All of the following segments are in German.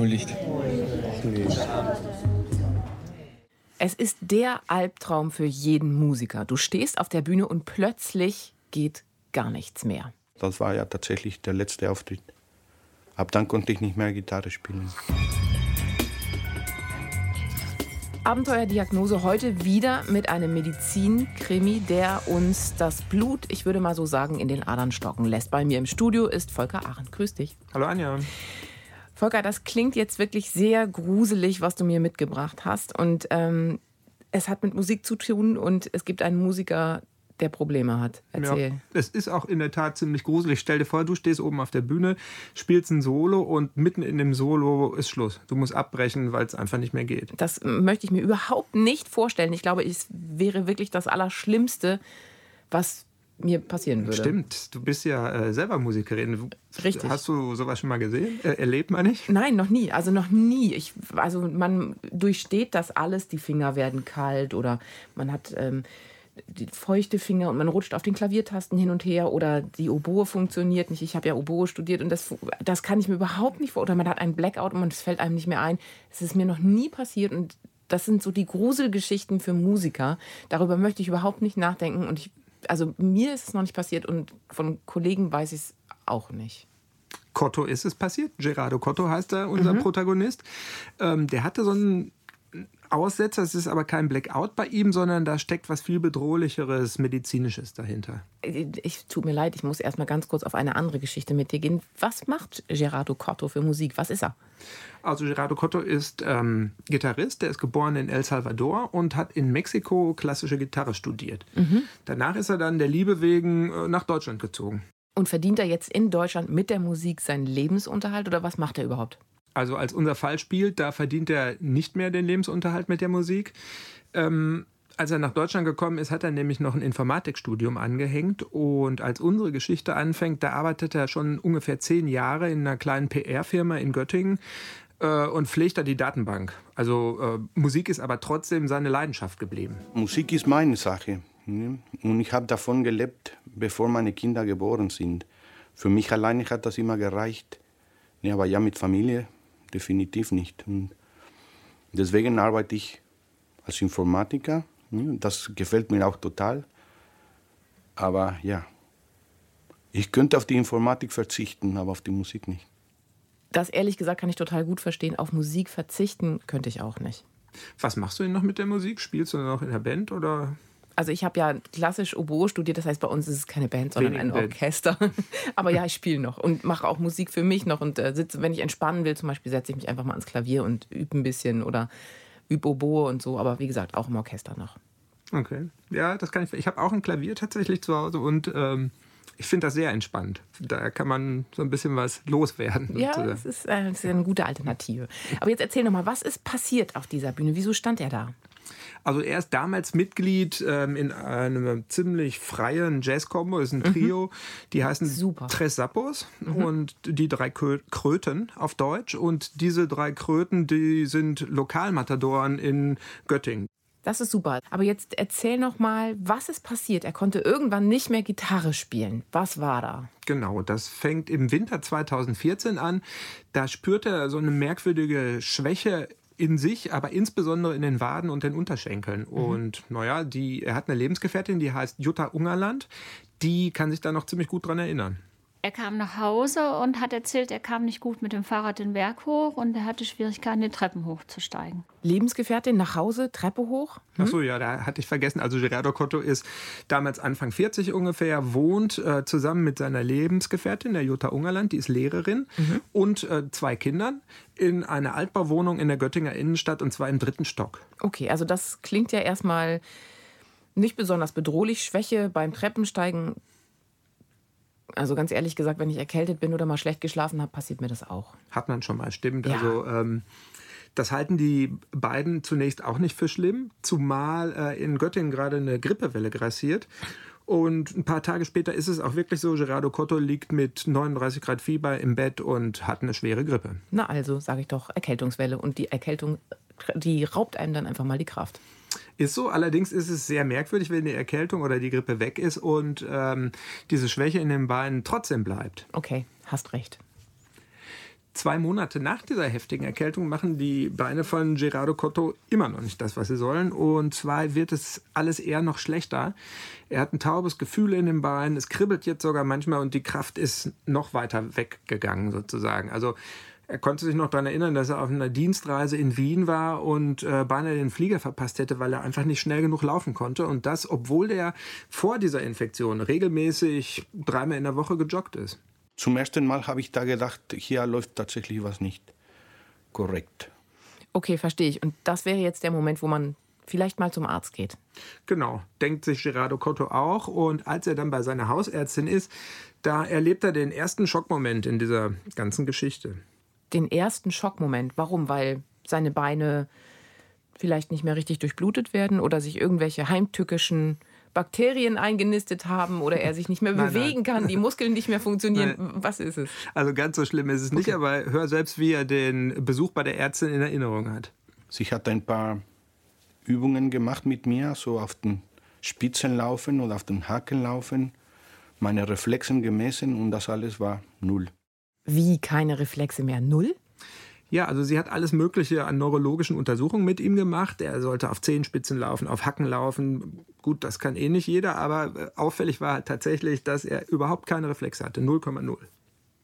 aufhören. Entschuldigt. Es ist der Albtraum für jeden Musiker. Du stehst auf der Bühne und plötzlich geht gar nichts mehr. Das war ja tatsächlich der letzte Auftritt. Ab dann konnte ich nicht mehr Gitarre spielen. Abenteuerdiagnose heute wieder mit einem Medizinkrimi, der uns das Blut, ich würde mal so sagen, in den Adern stocken lässt. Bei mir im Studio ist Volker Arendt. Grüß dich. Hallo Anja. Volker, das klingt jetzt wirklich sehr gruselig, was du mir mitgebracht hast. Und ähm, es hat mit Musik zu tun und es gibt einen Musiker, der Probleme hat. Erzähl. Ja, es ist auch in der Tat ziemlich gruselig. Stell dir vor, du stehst oben auf der Bühne, spielst ein Solo und mitten in dem Solo ist Schluss. Du musst abbrechen, weil es einfach nicht mehr geht. Das möchte ich mir überhaupt nicht vorstellen. Ich glaube, es wäre wirklich das Allerschlimmste, was mir passieren würde. Stimmt, du bist ja äh, selber Musikerin. Richtig. Hast du sowas schon mal gesehen? Äh, erlebt man nicht? Nein, noch nie. Also noch nie. Ich, also man durchsteht das alles. Die Finger werden kalt oder man hat ähm, die feuchte Finger und man rutscht auf den Klaviertasten hin und her oder die Oboe funktioniert nicht. Ich habe ja Oboe studiert und das, das kann ich mir überhaupt nicht vor. Oder man hat einen Blackout und es fällt einem nicht mehr ein. Das ist mir noch nie passiert und das sind so die Gruselgeschichten für Musiker. Darüber möchte ich überhaupt nicht nachdenken und ich, also mir ist es noch nicht passiert und von Kollegen weiß ich es auch nicht. Cotto ist es passiert. Gerardo Cotto heißt er, unser mhm. Protagonist. Ähm, der hatte so einen Aussetzer. Es ist aber kein Blackout bei ihm, sondern da steckt was viel bedrohlicheres, medizinisches dahinter. Ich tut mir leid, ich muss erst mal ganz kurz auf eine andere Geschichte mit dir gehen. Was macht Gerardo Cotto für Musik? Was ist er? Also Gerardo Cotto ist ähm, Gitarrist, der ist geboren in El Salvador und hat in Mexiko klassische Gitarre studiert. Mhm. Danach ist er dann der Liebe wegen äh, nach Deutschland gezogen. Und verdient er jetzt in Deutschland mit der Musik seinen Lebensunterhalt oder was macht er überhaupt? Also als unser Fall spielt, da verdient er nicht mehr den Lebensunterhalt mit der Musik. Ähm, als er nach Deutschland gekommen ist, hat er nämlich noch ein Informatikstudium angehängt. Und als unsere Geschichte anfängt, da arbeitet er schon ungefähr zehn Jahre in einer kleinen PR-Firma in Göttingen äh, und pflegt da die Datenbank. Also äh, Musik ist aber trotzdem seine Leidenschaft geblieben. Musik ist meine Sache. Ne? Und ich habe davon gelebt, bevor meine Kinder geboren sind. Für mich alleine hat das immer gereicht. Ja, aber ja, mit Familie definitiv nicht. Und deswegen arbeite ich als Informatiker. Das gefällt mir auch total. Aber ja, ich könnte auf die Informatik verzichten, aber auf die Musik nicht. Das ehrlich gesagt kann ich total gut verstehen. Auf Musik verzichten könnte ich auch nicht. Was machst du denn noch mit der Musik? Spielst du noch in der Band oder? Also ich habe ja klassisch Oboe studiert, das heißt bei uns ist es keine Band, sondern Wenig ein Orchester. Aber ja, ich spiele noch und mache auch Musik für mich noch und äh, sitze, wenn ich entspannen will, zum Beispiel setze ich mich einfach mal ans Klavier und übe ein bisschen oder übe Oboe und so. Aber wie gesagt, auch im Orchester noch. Okay, ja, das kann ich. Ich habe auch ein Klavier tatsächlich zu Hause und ähm, ich finde das sehr entspannt. Da kann man so ein bisschen was loswerden. Ja, und, äh, das, ist, äh, das ist eine gute Alternative. Aber jetzt erzähl noch mal, was ist passiert auf dieser Bühne? Wieso stand er da? Also er ist damals Mitglied ähm, in einem ziemlich freien Jazz-Combo, ist ein mhm. Trio, mhm. die heißen Super. Tres Sappos mhm. und die drei Kröten auf Deutsch. Und diese drei Kröten, die sind Lokalmatadoren in Göttingen. Das ist super. Aber jetzt erzähl noch mal, was ist passiert? Er konnte irgendwann nicht mehr Gitarre spielen. Was war da? Genau, das fängt im Winter 2014 an. Da spürte er so eine merkwürdige Schwäche in sich, aber insbesondere in den Waden und den Unterschenkeln. Mhm. Und naja, die, er hat eine Lebensgefährtin, die heißt Jutta Ungerland. Die kann sich da noch ziemlich gut dran erinnern. Er kam nach Hause und hat erzählt, er kam nicht gut mit dem Fahrrad den Berg hoch und er hatte Schwierigkeiten, die Treppen hochzusteigen. Lebensgefährtin nach Hause, Treppe hoch? Hm? Ach so, ja, da hatte ich vergessen. Also Gerardo Cotto ist damals Anfang 40 ungefähr, wohnt äh, zusammen mit seiner Lebensgefährtin, der Jutta Ungerland, die ist Lehrerin, mhm. und äh, zwei Kindern in einer Altbauwohnung in der Göttinger Innenstadt und zwar im dritten Stock. Okay, also das klingt ja erstmal nicht besonders bedrohlich. Schwäche beim Treppensteigen also ganz ehrlich gesagt, wenn ich erkältet bin oder mal schlecht geschlafen habe, passiert mir das auch. Hat man schon mal, stimmt. Ja. Also ähm, das halten die beiden zunächst auch nicht für schlimm, zumal äh, in Göttingen gerade eine Grippewelle grassiert. Und ein paar Tage später ist es auch wirklich so, Gerardo Cotto liegt mit 39 Grad Fieber im Bett und hat eine schwere Grippe. Na also, sage ich doch, Erkältungswelle. Und die Erkältung, die raubt einem dann einfach mal die Kraft. Ist so, allerdings ist es sehr merkwürdig, wenn die Erkältung oder die Grippe weg ist und ähm, diese Schwäche in den Beinen trotzdem bleibt. Okay, hast recht. zwei Monate nach dieser heftigen Erkältung machen die Beine von Gerardo Cotto immer noch nicht das, was sie sollen. Und zwar wird es alles eher noch schlechter. Er hat ein taubes Gefühl in den Beinen, es kribbelt jetzt sogar manchmal und die Kraft ist noch weiter weggegangen sozusagen. Also er konnte sich noch daran erinnern, dass er auf einer Dienstreise in Wien war und äh, beinahe den Flieger verpasst hätte, weil er einfach nicht schnell genug laufen konnte. Und das, obwohl er vor dieser Infektion regelmäßig dreimal in der Woche gejoggt ist. Zum ersten Mal habe ich da gedacht, hier läuft tatsächlich was nicht korrekt. Okay, verstehe ich. Und das wäre jetzt der Moment, wo man vielleicht mal zum Arzt geht. Genau, denkt sich Gerardo Cotto auch. Und als er dann bei seiner Hausärztin ist, da erlebt er den ersten Schockmoment in dieser ganzen Geschichte den ersten Schockmoment. Warum? Weil seine Beine vielleicht nicht mehr richtig durchblutet werden oder sich irgendwelche heimtückischen Bakterien eingenistet haben oder er sich nicht mehr nein, bewegen nein. kann, die Muskeln nicht mehr funktionieren. Nein. Was ist es? Also ganz so schlimm ist es nicht, aber hör selbst, wie er den Besuch bei der Ärztin in Erinnerung hat. Sie hat ein paar Übungen gemacht mit mir, so auf den Spitzen laufen oder auf den Haken laufen, meine Reflexen gemessen und das alles war null. Wie keine Reflexe mehr? Null? Ja, also sie hat alles Mögliche an neurologischen Untersuchungen mit ihm gemacht. Er sollte auf Zehenspitzen laufen, auf Hacken laufen. Gut, das kann eh nicht jeder, aber äh, auffällig war halt tatsächlich, dass er überhaupt keine Reflexe hatte. 0,0.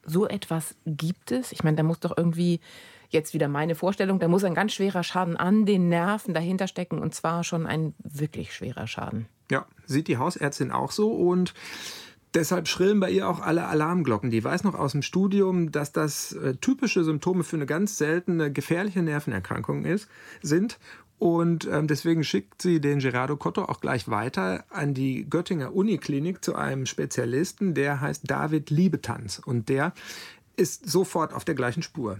So etwas gibt es? Ich meine, da muss doch irgendwie, jetzt wieder meine Vorstellung, da muss ein ganz schwerer Schaden an den Nerven dahinter stecken und zwar schon ein wirklich schwerer Schaden. Ja, sieht die Hausärztin auch so und Deshalb schrillen bei ihr auch alle Alarmglocken. Die weiß noch aus dem Studium, dass das äh, typische Symptome für eine ganz seltene gefährliche Nervenerkrankung ist, sind. Und ähm, deswegen schickt sie den Gerardo Cotto auch gleich weiter an die Göttinger Uniklinik zu einem Spezialisten, der heißt David Liebetanz. Und der ist sofort auf der gleichen Spur.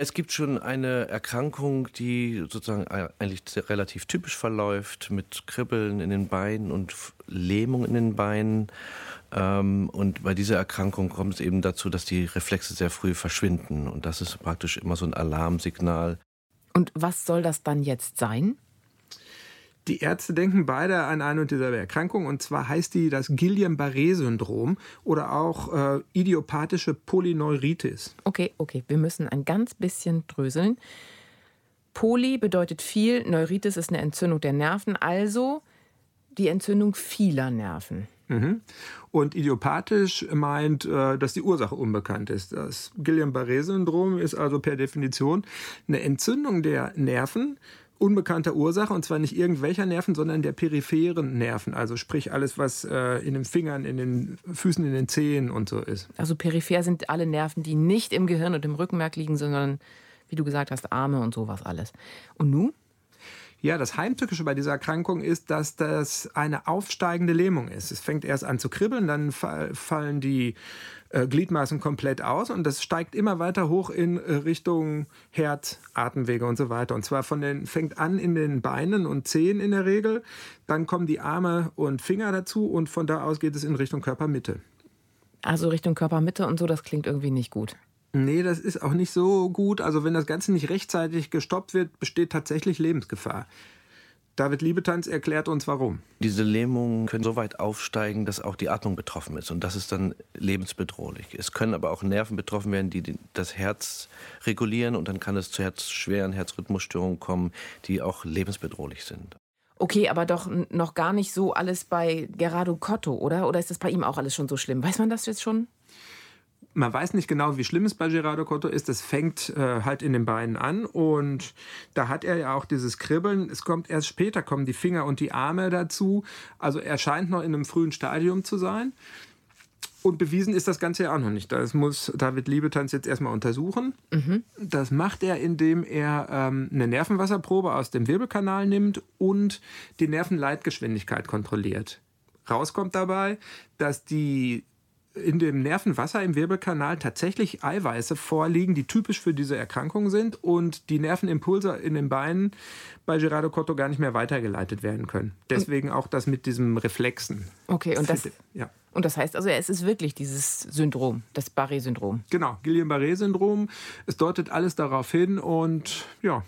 Es gibt schon eine Erkrankung, die sozusagen eigentlich relativ typisch verläuft, mit Kribbeln in den Beinen und Lähmung in den Beinen. Ähm, und bei dieser Erkrankung kommt es eben dazu, dass die Reflexe sehr früh verschwinden. Und das ist praktisch immer so ein Alarmsignal. Und was soll das dann jetzt sein? Die Ärzte denken beide an eine und dieselbe Erkrankung und zwar heißt die das Guillain-Barré-Syndrom oder auch äh, idiopathische Polyneuritis. Okay, okay, wir müssen ein ganz bisschen dröseln. Poly bedeutet viel, Neuritis ist eine Entzündung der Nerven, also die Entzündung vieler Nerven. Mhm. Und idiopathisch meint, äh, dass die Ursache unbekannt ist. Das Guillain-Barré-Syndrom ist also per Definition eine Entzündung der Nerven unbekannter Ursache und zwar nicht irgendwelcher Nerven, sondern der peripheren Nerven, also sprich alles, was äh, in den Fingern, in den Füßen, in den Zehen und so ist. Also peripher sind alle Nerven, die nicht im Gehirn und im Rückenmark liegen, sondern, wie du gesagt hast, Arme und sowas alles. Und nun? Ja, das Heimtückische bei dieser Erkrankung ist, dass das eine aufsteigende Lähmung ist. Es fängt erst an zu kribbeln, dann fallen die äh, Gliedmaßen komplett aus und das steigt immer weiter hoch in äh, Richtung Herz, Atemwege und so weiter. Und zwar von den, fängt an in den Beinen und Zehen in der Regel, dann kommen die Arme und Finger dazu und von da aus geht es in Richtung Körpermitte. Also Richtung Körpermitte und so, das klingt irgendwie nicht gut. Nee, das ist auch nicht so gut. Also wenn das Ganze nicht rechtzeitig gestoppt wird, besteht tatsächlich Lebensgefahr. David Liebetanz erklärt uns warum. Diese Lähmungen können so weit aufsteigen, dass auch die Atmung betroffen ist. Und das ist dann lebensbedrohlich. Es können aber auch Nerven betroffen werden, die das Herz regulieren. Und dann kann es zu Herz schweren Herzrhythmusstörungen kommen, die auch lebensbedrohlich sind. Okay, aber doch noch gar nicht so alles bei Gerardo Cotto, oder? Oder ist das bei ihm auch alles schon so schlimm? Weiß man das jetzt schon? Man weiß nicht genau, wie schlimm es bei Gerardo Cotto ist. Das fängt äh, halt in den Beinen an und da hat er ja auch dieses Kribbeln. Es kommt erst später, kommen die Finger und die Arme dazu. Also er scheint noch in einem frühen Stadium zu sein. Und bewiesen ist das Ganze ja auch noch nicht. Das muss David Liebetanz jetzt erstmal untersuchen. Mhm. Das macht er, indem er ähm, eine Nervenwasserprobe aus dem Wirbelkanal nimmt und die Nervenleitgeschwindigkeit kontrolliert. Rauskommt dabei, dass die in dem Nervenwasser im Wirbelkanal tatsächlich Eiweiße vorliegen, die typisch für diese Erkrankung sind und die Nervenimpulse in den Beinen bei Gerardo Cotto gar nicht mehr weitergeleitet werden können. Deswegen auch das mit diesem Reflexen. Okay, und das, ja. und das heißt also, es ist wirklich dieses Syndrom, das Barré-Syndrom. Genau, Guillain-Barré-Syndrom. Es deutet alles darauf hin und ja,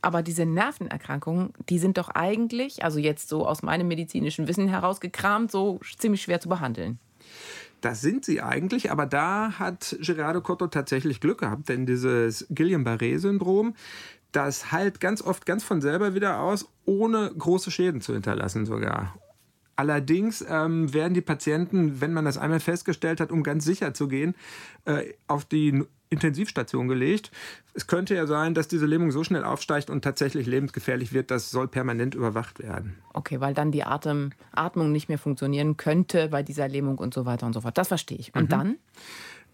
aber diese Nervenerkrankungen, die sind doch eigentlich, also jetzt so aus meinem medizinischen Wissen herausgekramt, so ziemlich schwer zu behandeln. Das sind sie eigentlich, aber da hat Gerardo Cotto tatsächlich Glück gehabt, denn dieses Guillain-Barré-Syndrom, das heilt ganz oft ganz von selber wieder aus, ohne große Schäden zu hinterlassen sogar. Allerdings ähm, werden die Patienten, wenn man das einmal festgestellt hat, um ganz sicher zu gehen, äh, auf die Intensivstation gelegt. Es könnte ja sein, dass diese Lähmung so schnell aufsteigt und tatsächlich lebensgefährlich wird, das soll permanent überwacht werden. Okay, weil dann die Atem, Atmung nicht mehr funktionieren könnte bei dieser Lähmung und so weiter und so fort. Das verstehe ich. Und mhm. dann?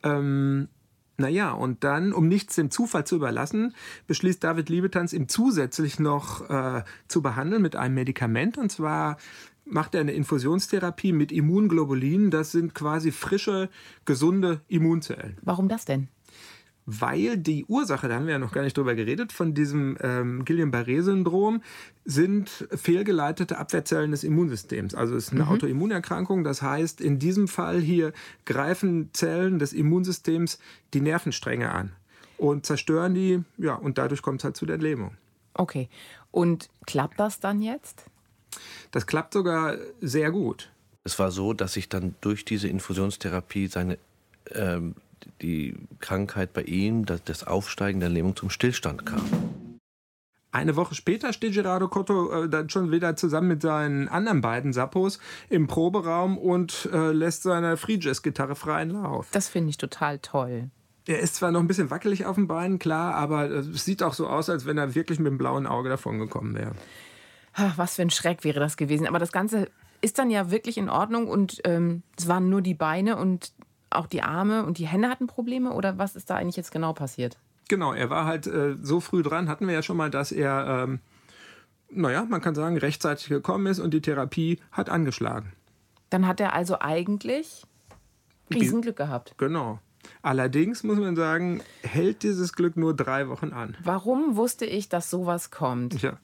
Ähm, naja, und dann, um nichts dem Zufall zu überlassen, beschließt David Liebetanz, ihm zusätzlich noch äh, zu behandeln mit einem Medikament. Und zwar macht er eine Infusionstherapie mit Immunglobulinen. Das sind quasi frische, gesunde Immunzellen. Warum das denn? Weil die Ursache, da haben wir ja noch gar nicht drüber geredet, von diesem ähm, Guillain-Barré-Syndrom sind fehlgeleitete Abwehrzellen des Immunsystems. Also es ist eine mhm. Autoimmunerkrankung. Das heißt, in diesem Fall hier greifen Zellen des Immunsystems die Nervenstränge an und zerstören die, ja, und dadurch kommt es halt zu der Lähmung. Okay. Und klappt das dann jetzt? Das klappt sogar sehr gut. Es war so, dass sich dann durch diese Infusionstherapie seine ähm, die Krankheit bei ihm, das Aufsteigen der Lähmung zum Stillstand kam. Eine Woche später steht Gerardo Cotto äh, dann schon wieder zusammen mit seinen anderen beiden Sappos im Proberaum und äh, lässt seine Free Jazz Gitarre freien Lauf. Das finde ich total toll. Er ist zwar noch ein bisschen wackelig auf den Beinen, klar, aber es sieht auch so aus, als wenn er wirklich mit dem blauen Auge davongekommen wäre. Was für ein Schreck wäre das gewesen. Aber das Ganze ist dann ja wirklich in Ordnung und ähm, es waren nur die Beine und auch die Arme und die Hände hatten Probleme oder was ist da eigentlich jetzt genau passiert? Genau, er war halt äh, so früh dran, hatten wir ja schon mal, dass er, ähm, naja, man kann sagen, rechtzeitig gekommen ist und die Therapie hat angeschlagen. Dann hat er also eigentlich Riesenglück gehabt. Genau. Allerdings muss man sagen, hält dieses Glück nur drei Wochen an. Warum wusste ich, dass sowas kommt? Ja.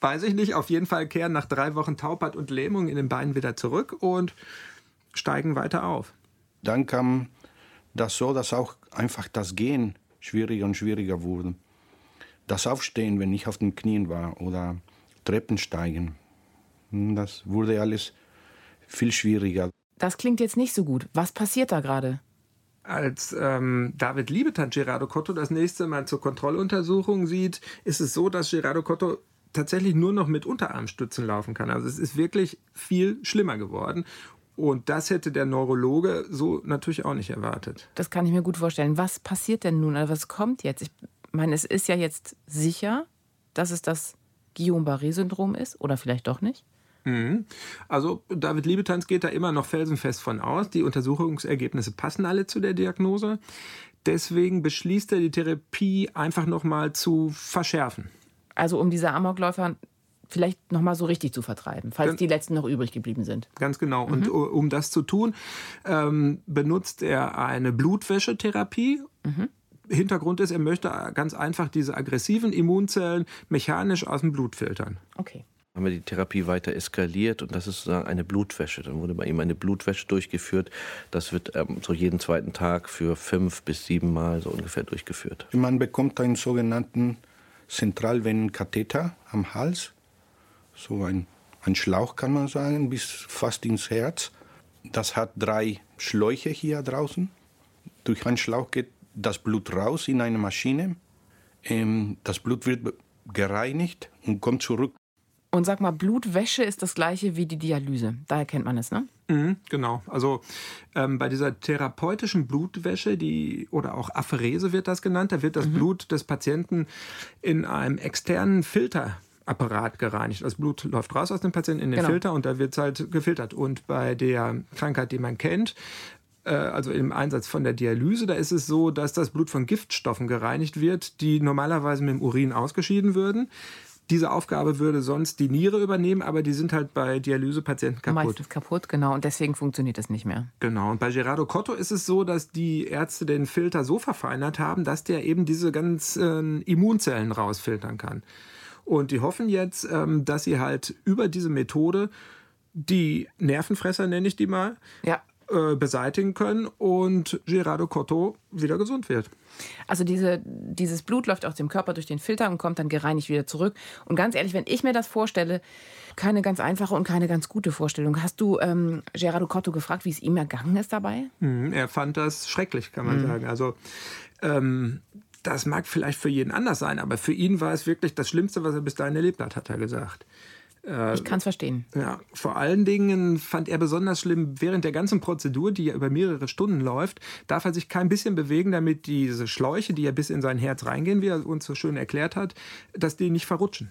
Weiß ich nicht. Auf jeden Fall kehren nach drei Wochen Taubheit und Lähmung in den Beinen wieder zurück und steigen weiter auf dann kam das so, dass auch einfach das Gehen schwieriger und schwieriger wurde. Das Aufstehen, wenn ich auf den Knien war oder Treppen steigen, hm, das wurde alles viel schwieriger. Das klingt jetzt nicht so gut. Was passiert da gerade? Als ähm, David Liebetan Gerardo Cotto das nächste Mal zur Kontrolluntersuchung sieht, ist es so, dass Gerardo Cotto tatsächlich nur noch mit Unterarmstützen laufen kann. Also es ist wirklich viel schlimmer geworden. Und das hätte der Neurologe so natürlich auch nicht erwartet. Das kann ich mir gut vorstellen. Was passiert denn nun? Also was kommt jetzt? Ich meine, es ist ja jetzt sicher, dass es das Guillain-Barré-Syndrom ist oder vielleicht doch nicht? Mhm. Also David Liebetanz geht da immer noch felsenfest von aus. Die Untersuchungsergebnisse passen alle zu der Diagnose. Deswegen beschließt er, die Therapie einfach noch mal zu verschärfen. Also um diese Amokläufer vielleicht nochmal so richtig zu vertreiben, falls ganz, die letzten noch übrig geblieben sind. Ganz genau. Mhm. Und um das zu tun, ähm, benutzt er eine Blutwäschetherapie. Mhm. Hintergrund ist, er möchte ganz einfach diese aggressiven Immunzellen mechanisch aus dem Blut filtern. Okay. Haben wir die Therapie weiter eskaliert und das ist sozusagen eine Blutwäsche. Dann wurde bei ihm eine Blutwäsche durchgeführt. Das wird ähm, so jeden zweiten Tag für fünf bis sieben Mal so ungefähr durchgeführt. Man bekommt einen sogenannten Zentralvenenkatheter am Hals so ein, ein Schlauch kann man sagen, bis fast ins Herz. Das hat drei Schläuche hier draußen. Durch einen Schlauch geht das Blut raus in eine Maschine. Ähm, das Blut wird gereinigt und kommt zurück. Und sag mal, Blutwäsche ist das gleiche wie die Dialyse. Daher kennt man es, ne? Mhm, genau. Also ähm, bei dieser therapeutischen Blutwäsche, die oder auch Apherese wird das genannt, da wird das mhm. Blut des Patienten in einem externen Filter Apparat gereinigt. Das Blut läuft raus aus dem Patienten in den genau. Filter und da wird es halt gefiltert. Und bei der Krankheit, die man kennt, äh, also im Einsatz von der Dialyse, da ist es so, dass das Blut von Giftstoffen gereinigt wird, die normalerweise mit dem Urin ausgeschieden würden. Diese Aufgabe würde sonst die Niere übernehmen, aber die sind halt bei Dialysepatienten kaputt. Meistens kaputt, genau, und deswegen funktioniert das nicht mehr. Genau, und bei Gerardo Cotto ist es so, dass die Ärzte den Filter so verfeinert haben, dass der eben diese ganzen Immunzellen rausfiltern kann. Und die hoffen jetzt, ähm, dass sie halt über diese Methode die Nervenfresser, nenne ich die mal, ja. äh, beseitigen können und Gerardo Cotto wieder gesund wird. Also diese, dieses Blut läuft aus dem Körper durch den Filter und kommt dann gereinigt wieder zurück. Und ganz ehrlich, wenn ich mir das vorstelle, keine ganz einfache und keine ganz gute Vorstellung. Hast du ähm, Gerardo Cotto gefragt, wie es ihm ergangen ist dabei? Mhm, er fand das schrecklich, kann man mhm. sagen. Also ähm, das mag vielleicht für jeden anders sein, aber für ihn war es wirklich das Schlimmste, was er bis dahin erlebt hat, hat er gesagt. Äh, ich kann es verstehen. Ja, vor allen Dingen fand er besonders schlimm, während der ganzen Prozedur, die ja über mehrere Stunden läuft, darf er sich kein bisschen bewegen, damit diese Schläuche, die ja bis in sein Herz reingehen, wie er uns so schön erklärt hat, dass die nicht verrutschen.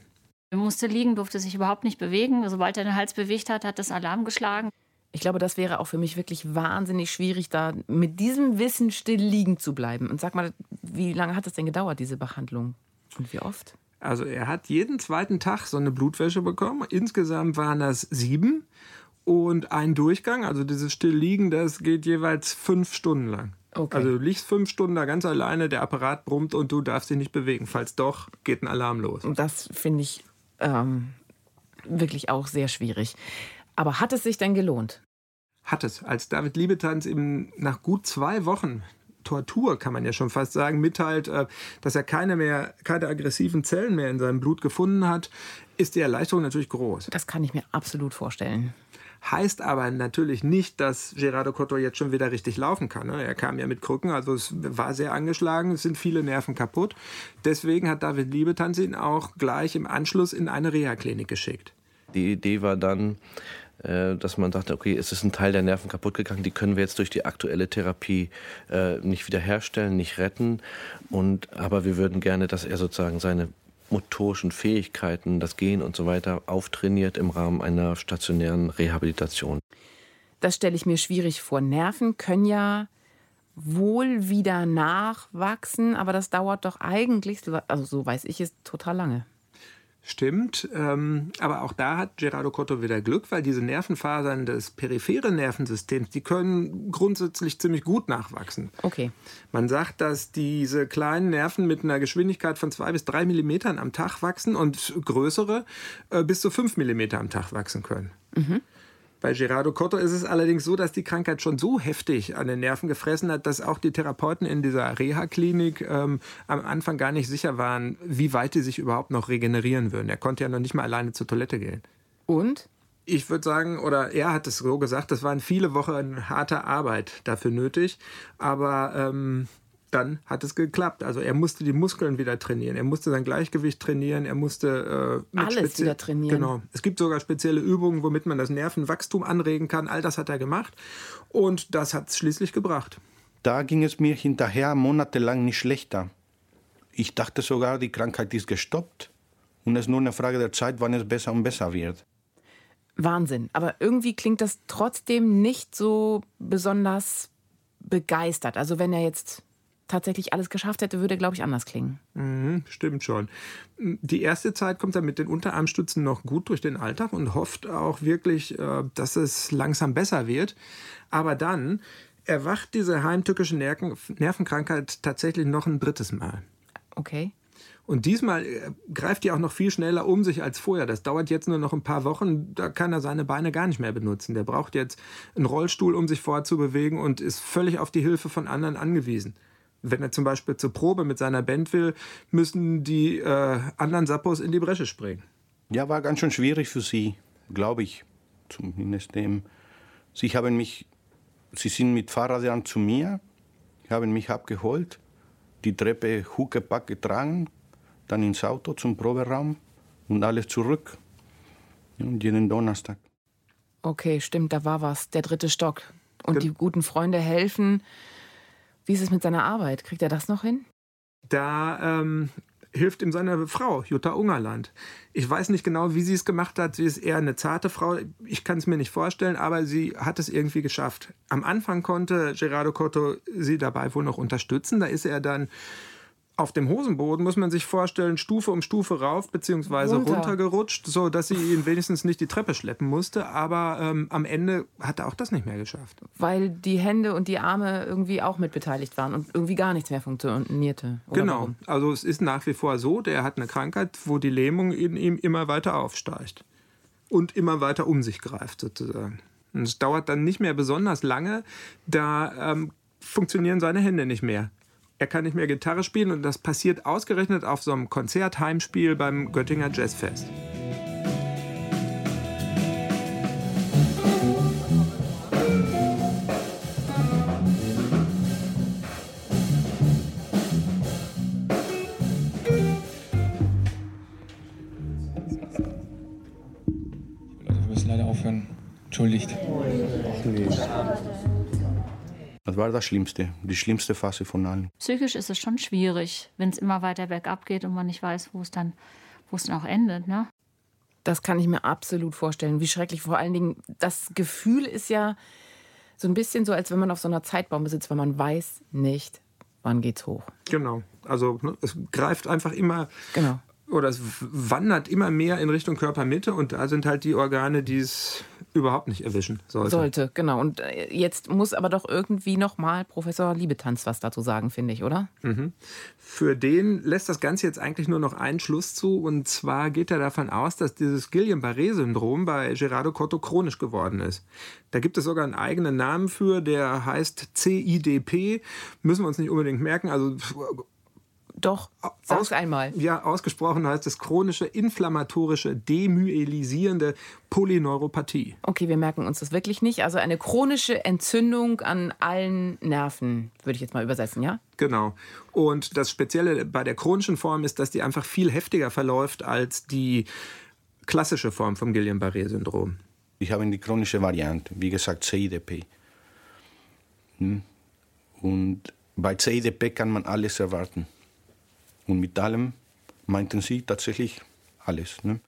Er musste liegen, durfte sich überhaupt nicht bewegen. Sobald er den Hals bewegt hat, hat das Alarm geschlagen. Ich glaube, das wäre auch für mich wirklich wahnsinnig schwierig, da mit diesem Wissen still liegen zu bleiben. Und sag mal, wie lange hat es denn gedauert, diese Behandlung? Und wie oft? Also er hat jeden zweiten Tag so eine Blutwäsche bekommen. Insgesamt waren das sieben. Und ein Durchgang, also dieses Stillliegen, das geht jeweils fünf Stunden lang. Okay. Also du liegst fünf Stunden da ganz alleine, der Apparat brummt und du darfst dich nicht bewegen. Falls doch, geht ein Alarm los. Und das finde ich ähm, wirklich auch sehr schwierig. Aber hat es sich denn gelohnt? Hat es. Als David Liebetanz eben nach gut zwei Wochen Tortur, kann man ja schon fast sagen, mitteilt, äh, dass er keine mehr, keine aggressiven Zellen mehr in seinem Blut gefunden hat, ist die Erleichterung natürlich groß. Das kann ich mir absolut vorstellen. Heißt aber natürlich nicht, dass Gerardo Cotto jetzt schon wieder richtig laufen kann. Ne? Er kam ja mit Krücken, also es war sehr angeschlagen, es sind viele Nerven kaputt. Deswegen hat David Liebetanz ihn auch gleich im Anschluss in eine Reha-Klinik geschickt. Die Idee war dann, dass man dachte, okay, es ist ein Teil der Nerven kaputt gegangen, die können wir jetzt durch die aktuelle Therapie äh, nicht wiederherstellen, nicht retten. Und, aber wir würden gerne, dass er sozusagen seine motorischen Fähigkeiten, das Gehen und so weiter auftrainiert im Rahmen einer stationären Rehabilitation. Das stelle ich mir schwierig vor. Nerven können ja wohl wieder nachwachsen, aber das dauert doch eigentlich, also so weiß ich es, total lange. Stimmt, ähm, aber auch da hat Gerardo Cotto wieder Glück, weil diese Nervenfasern des peripheren Nervensystems, die können grundsätzlich ziemlich gut nachwachsen. Okay. Man sagt, dass diese kleinen Nerven mit einer Geschwindigkeit von zwei bis drei Millimetern am Tag wachsen und größere äh, bis zu fünf Millimeter am Tag wachsen können. Mhm. Bei Gerardo Cotto ist es allerdings so, dass die Krankheit schon so heftig an den Nerven gefressen hat, dass auch die Therapeuten in dieser Reha-Klinik ähm, am Anfang gar nicht sicher waren, wie weit die sich überhaupt noch regenerieren würden. Er konnte ja noch nicht mal alleine zur Toilette gehen. Und? Ich würde sagen, oder er hat es so gesagt, das waren viele Wochen harter Arbeit dafür nötig. Aber ähm, dann hat es geklappt. Also er musste die Muskeln wieder trainieren, er musste sein Gleichgewicht trainieren, er musste äh, alles wieder trainieren. Genau. Es gibt sogar spezielle Übungen, womit man das Nervenwachstum anregen kann. All das hat er gemacht und das hat es schließlich gebracht. Da ging es mir hinterher monatelang nicht schlechter. Ich dachte sogar, die Krankheit ist gestoppt und es ist nur eine Frage der Zeit, wann es besser und besser wird. Wahnsinn. Aber irgendwie klingt das trotzdem nicht so besonders begeistert. Also wenn er jetzt tatsächlich alles geschafft hätte, würde, glaube ich, anders klingen. Mhm, stimmt schon. Die erste Zeit kommt er mit den Unterarmstützen noch gut durch den Alltag und hofft auch wirklich, äh, dass es langsam besser wird. Aber dann erwacht diese heimtückische Nervenkrankheit tatsächlich noch ein drittes Mal. Okay. Und diesmal äh, greift die auch noch viel schneller um sich als vorher. Das dauert jetzt nur noch ein paar Wochen. Da kann er seine Beine gar nicht mehr benutzen. Der braucht jetzt einen Rollstuhl, um sich fortzubewegen und ist völlig auf die Hilfe von anderen angewiesen wenn er zum Beispiel zur Probe mit seiner Band will, müssen die äh, anderen Sappos in die Bresche springen. Ja, war ganz schön schwierig für sie, glaube ich. Zumindest dem. Sie haben mich, sie sind mit Fahrradern zu mir, haben mich abgeholt, die Treppe huckepack getragen, dann ins Auto zum Proberaum und alles zurück. Und jeden Donnerstag. Okay, stimmt, da war was. Der dritte Stock. Und die guten Freunde helfen. Wie ist es mit seiner Arbeit? Kriegt er das noch hin? Da ähm, hilft ihm seine Frau, Jutta Ungerland. Ich weiß nicht genau, wie sie es gemacht hat. Sie ist eher eine zarte Frau. Ich kann es mir nicht vorstellen, aber sie hat es irgendwie geschafft. Am Anfang konnte Gerardo Cotto sie dabei wohl noch unterstützen. Da ist er dann auf dem Hosenboden muss man sich vorstellen, Stufe um Stufe rauf bzw. Runter. runtergerutscht, so dass sie ihn wenigstens nicht die Treppe schleppen musste. Aber ähm, am Ende hat er auch das nicht mehr geschafft. Weil die Hände und die Arme irgendwie auch mit beteiligt waren und irgendwie gar nichts mehr funktionierte. genau. Warum? Also es ist nach wie vor so, der hat eine Krankheit, wo die Lähmung in ihm immer weiter aufsteigt und immer weiter um sich greift sozusagen. Und es dauert dann nicht mehr besonders lange, da ähm, funktionieren seine Hände nicht mehr. Er kann nicht mehr Gitarre spielen und das passiert ausgerechnet auf so einem Konzertheimspiel beim Göttinger Jazzfest. entschuldigt. Das war das Schlimmste, die schlimmste Phase von allen. Psychisch ist es schon schwierig, wenn es immer weiter bergab geht und man nicht weiß, wo es dann, wo es dann auch endet. Ne? Das kann ich mir absolut vorstellen. Wie schrecklich. Vor allen Dingen, das Gefühl ist ja so ein bisschen so, als wenn man auf so einer Zeitbombe sitzt, weil man weiß nicht, wann geht's hoch. Genau. Also ne, es greift einfach immer genau oder es wandert immer mehr in Richtung Körpermitte und da sind halt die Organe, die es überhaupt nicht erwischen sollte. Sollte, genau. Und äh, jetzt muss aber doch irgendwie nochmal Professor Liebetanz was dazu sagen, finde ich, oder? Mhm. Für den lässt das Ganze jetzt eigentlich nur noch einen Schluss zu und zwar geht er davon aus, dass dieses Guillain-Barré-Syndrom bei Gerardo Cotto chronisch geworden ist. Da gibt es sogar einen eigenen Namen für, der heißt CIDP. Müssen wir uns nicht unbedingt merken. Also doch, sag's einmal. Ja, ausgesprochen heißt es chronische inflammatorische demyelisierende Polyneuropathie. Okay, wir merken uns das wirklich nicht. Also eine chronische Entzündung an allen Nerven, würde ich jetzt mal übersetzen, ja? Genau. Und das Spezielle bei der chronischen Form ist, dass die einfach viel heftiger verläuft als die klassische Form vom Guillain-Barré-Syndrom. Ich habe die chronische Variante, wie gesagt CIDP. Hm? Und bei CIDP kann man alles erwarten. Und mit allem meinten sie tatsächlich alles. Ne?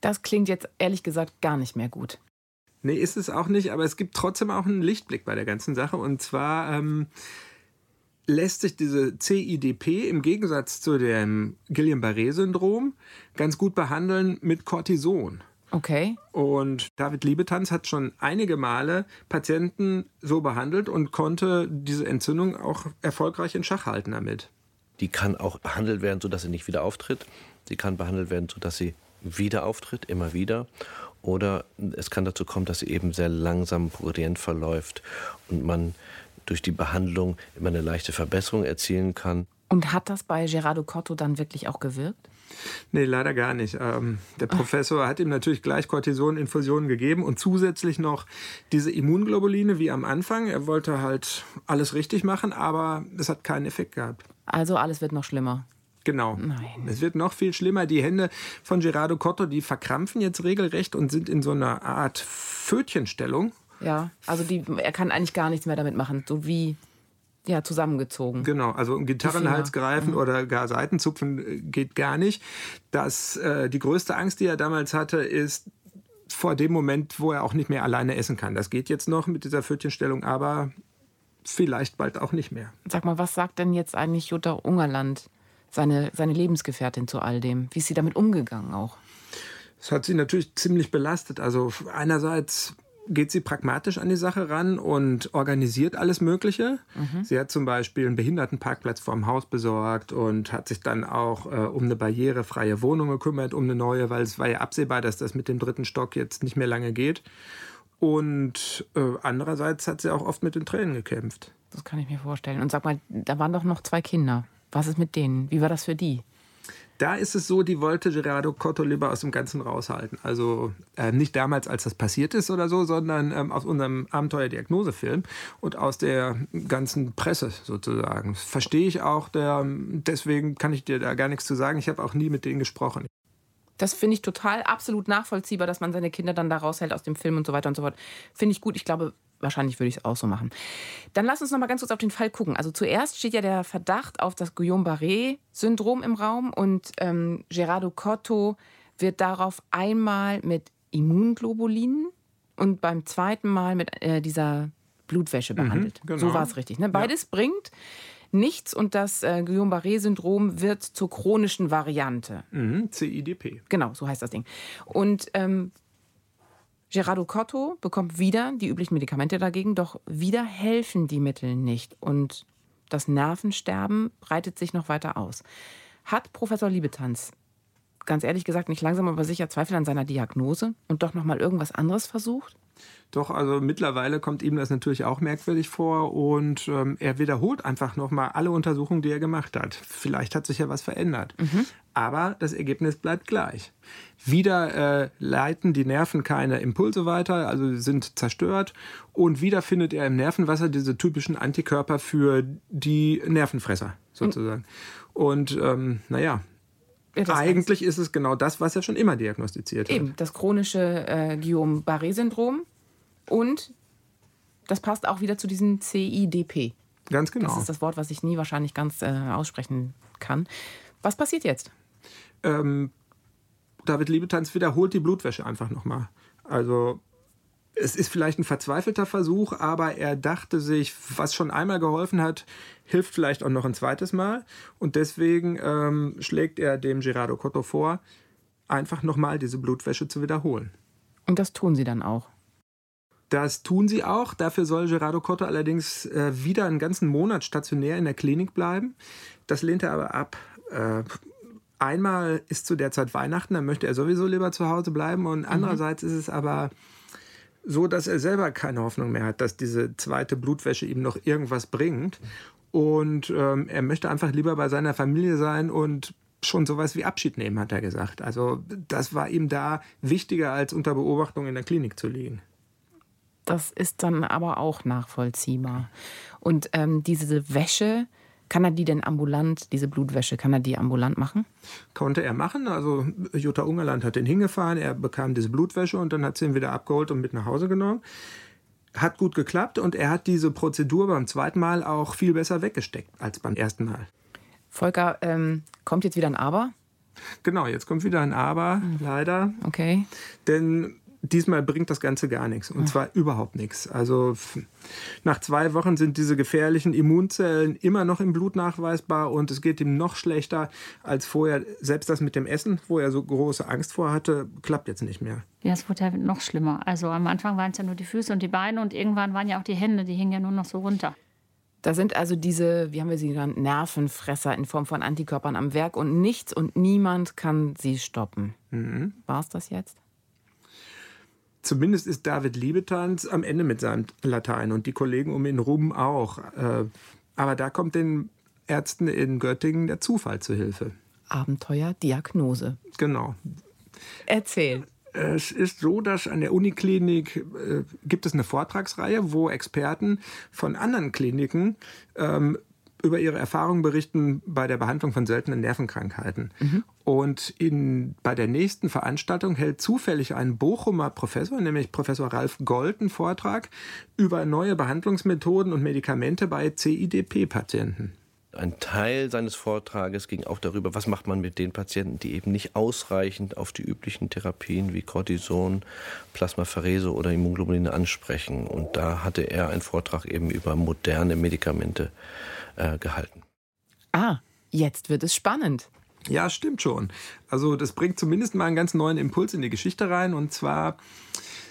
Das klingt jetzt ehrlich gesagt gar nicht mehr gut. Nee, ist es auch nicht, aber es gibt trotzdem auch einen Lichtblick bei der ganzen Sache. Und zwar ähm, lässt sich diese CIDP im Gegensatz zu dem Guillain-Barré-Syndrom ganz gut behandeln mit Cortison. Okay. Und David Liebetanz hat schon einige Male Patienten so behandelt und konnte diese Entzündung auch erfolgreich in Schach halten damit. Die kann auch behandelt werden, sodass sie nicht wieder auftritt. Sie kann behandelt werden, sodass sie wieder auftritt, immer wieder. Oder es kann dazu kommen, dass sie eben sehr langsam progredient verläuft und man durch die Behandlung immer eine leichte Verbesserung erzielen kann. Und hat das bei Gerardo Cotto dann wirklich auch gewirkt? Nee, leider gar nicht. Ähm, der Professor hat ihm natürlich gleich Cortisoninfusionen gegeben und zusätzlich noch diese Immunglobuline wie am Anfang. Er wollte halt alles richtig machen, aber es hat keinen Effekt gehabt. Also alles wird noch schlimmer. Genau. Nein. Es wird noch viel schlimmer. Die Hände von Gerardo Cotto, die verkrampfen jetzt regelrecht und sind in so einer Art Pfötchenstellung. Ja, also die, er kann eigentlich gar nichts mehr damit machen. So wie ja, zusammengezogen. Genau, also um Gitarrenhals greifen mhm. oder gar Seitenzupfen äh, geht gar nicht. Das, äh, die größte Angst, die er damals hatte, ist vor dem Moment, wo er auch nicht mehr alleine essen kann. Das geht jetzt noch mit dieser Pfötchenstellung, aber vielleicht bald auch nicht mehr. Sag mal, was sagt denn jetzt eigentlich Jutta Ungerland, seine, seine Lebensgefährtin zu all dem? Wie ist sie damit umgegangen auch? Das hat sie natürlich ziemlich belastet. Also einerseits geht sie pragmatisch an die Sache ran und organisiert alles Mögliche. Mhm. Sie hat zum Beispiel einen Behindertenparkplatz vorm Haus besorgt und hat sich dann auch äh, um eine barrierefreie Wohnung gekümmert, um eine neue, weil es war ja absehbar, dass das mit dem dritten Stock jetzt nicht mehr lange geht. Und äh, andererseits hat sie auch oft mit den Tränen gekämpft. Das kann ich mir vorstellen. Und sag mal, da waren doch noch zwei Kinder. Was ist mit denen? Wie war das für die? Da ist es so, die wollte Gerardo Cotto lieber aus dem Ganzen raushalten. Also äh, nicht damals, als das passiert ist oder so, sondern ähm, aus unserem Abenteuer-Diagnosefilm und aus der ganzen Presse sozusagen. Verstehe ich auch. Der, deswegen kann ich dir da gar nichts zu sagen. Ich habe auch nie mit denen gesprochen. Das finde ich total absolut nachvollziehbar, dass man seine Kinder dann da raushält aus dem Film und so weiter und so fort. Finde ich gut. Ich glaube, wahrscheinlich würde ich es auch so machen. Dann lass uns noch mal ganz kurz auf den Fall gucken. Also zuerst steht ja der Verdacht auf das Guillaume-Barré-Syndrom im Raum und ähm, Gerardo Cotto wird darauf einmal mit Immunglobulinen und beim zweiten Mal mit äh, dieser Blutwäsche mhm, behandelt. Mhm, genau. So war es richtig. Ne? Beides ja. bringt nichts und das äh, Guillaume-Barré-Syndrom wird zur chronischen Variante. Mhm, CIDP. Genau, so heißt das Ding. Und ähm, Gerardo Cotto bekommt wieder die üblichen Medikamente dagegen, doch wieder helfen die Mittel nicht. Und das Nervensterben breitet sich noch weiter aus. Hat Professor Liebetanz ganz ehrlich gesagt nicht langsam aber sicher Zweifel an seiner Diagnose und doch noch mal irgendwas anderes versucht? Doch, also mittlerweile kommt ihm das natürlich auch merkwürdig vor und ähm, er wiederholt einfach nochmal alle Untersuchungen, die er gemacht hat. Vielleicht hat sich ja was verändert. Mhm. Aber das Ergebnis bleibt gleich. Wieder äh, leiten die Nerven keine Impulse weiter, also sind zerstört. Und wieder findet er im Nervenwasser diese typischen Antikörper für die Nervenfresser sozusagen. Und ähm, naja, ja, Eigentlich heißt, ist es genau das, was er schon immer diagnostiziert hat. Eben, das chronische äh, Guillaume-Barré-Syndrom. Und das passt auch wieder zu diesem CIDP. Ganz genau. Das ist das Wort, was ich nie wahrscheinlich ganz äh, aussprechen kann. Was passiert jetzt? Ähm, David Liebetanz wiederholt die Blutwäsche einfach nochmal. Also es ist vielleicht ein verzweifelter Versuch, aber er dachte sich, was schon einmal geholfen hat, hilft vielleicht auch noch ein zweites Mal. Und deswegen ähm, schlägt er dem Gerardo Cotto vor, einfach nochmal diese Blutwäsche zu wiederholen. Und das tun sie dann auch. Das tun sie auch. Dafür soll Gerardo Cotto allerdings äh, wieder einen ganzen Monat stationär in der Klinik bleiben. Das lehnt er aber ab. Äh, einmal ist zu der Zeit Weihnachten, dann möchte er sowieso lieber zu Hause bleiben. Und mhm. andererseits mhm. ist es aber so, dass er selber keine Hoffnung mehr hat, dass diese zweite Blutwäsche ihm noch irgendwas bringt. Und ähm, er möchte einfach lieber bei seiner Familie sein und schon sowas wie Abschied nehmen, hat er gesagt. Also das war ihm da wichtiger, als unter Beobachtung in der Klinik zu liegen. Das ist dann aber auch nachvollziehbar. Und ähm, diese Wäsche, kann er die denn ambulant, diese Blutwäsche, kann er die ambulant machen? Konnte er machen. Also Jutta Ungerland hat den hingefahren, er bekam diese Blutwäsche und dann hat sie ihn wieder abgeholt und mit nach Hause genommen. Hat gut geklappt und er hat diese Prozedur beim zweiten Mal auch viel besser weggesteckt als beim ersten Mal. Volker, ähm, kommt jetzt wieder ein Aber? Genau, jetzt kommt wieder ein Aber, mhm. leider. Okay. Denn diesmal bringt das Ganze gar nichts. Und zwar überhaupt nichts. Also nach zwei Wochen sind diese gefährlichen Immunzellen immer noch im Blut nachweisbar und es geht ihm noch schlechter als vorher. Selbst das mit dem Essen, wo er so große Angst vor hatte, klappt jetzt nicht mehr. Ja, es wurde ja noch schlimmer. Also am Anfang waren es ja nur die Füße und die Beine und irgendwann waren ja auch die Hände, die hingen ja nur noch so runter. Da sind also diese, wie haben wir sie genannt, Nervenfresser in Form von Antikörpern am Werk und nichts und niemand kann sie stoppen. Mhm. War es das jetzt? Zumindest ist David Liebetanz am Ende mit seinem Latein und die Kollegen um ihn rum auch. Äh, aber da kommt den Ärzten in Göttingen der Zufall zu Hilfe. Abenteuerdiagnose. Genau. Erzähl. Es ist so, dass an der Uniklinik äh, gibt es eine Vortragsreihe, wo Experten von anderen Kliniken ähm, über ihre Erfahrungen berichten bei der Behandlung von seltenen Nervenkrankheiten. Mhm. Und in, bei der nächsten Veranstaltung hält zufällig ein Bochumer Professor, nämlich Professor Ralf Gold, Vortrag über neue Behandlungsmethoden und Medikamente bei CIDP-Patienten. Ein Teil seines Vortrages ging auch darüber, was macht man mit den Patienten, die eben nicht ausreichend auf die üblichen Therapien wie Cortison, Plasmapherese oder Immunglobuline ansprechen. Und da hatte er einen Vortrag eben über moderne Medikamente äh, gehalten. Ah, jetzt wird es spannend. Ja, stimmt schon. Also das bringt zumindest mal einen ganz neuen Impuls in die Geschichte rein. Und zwar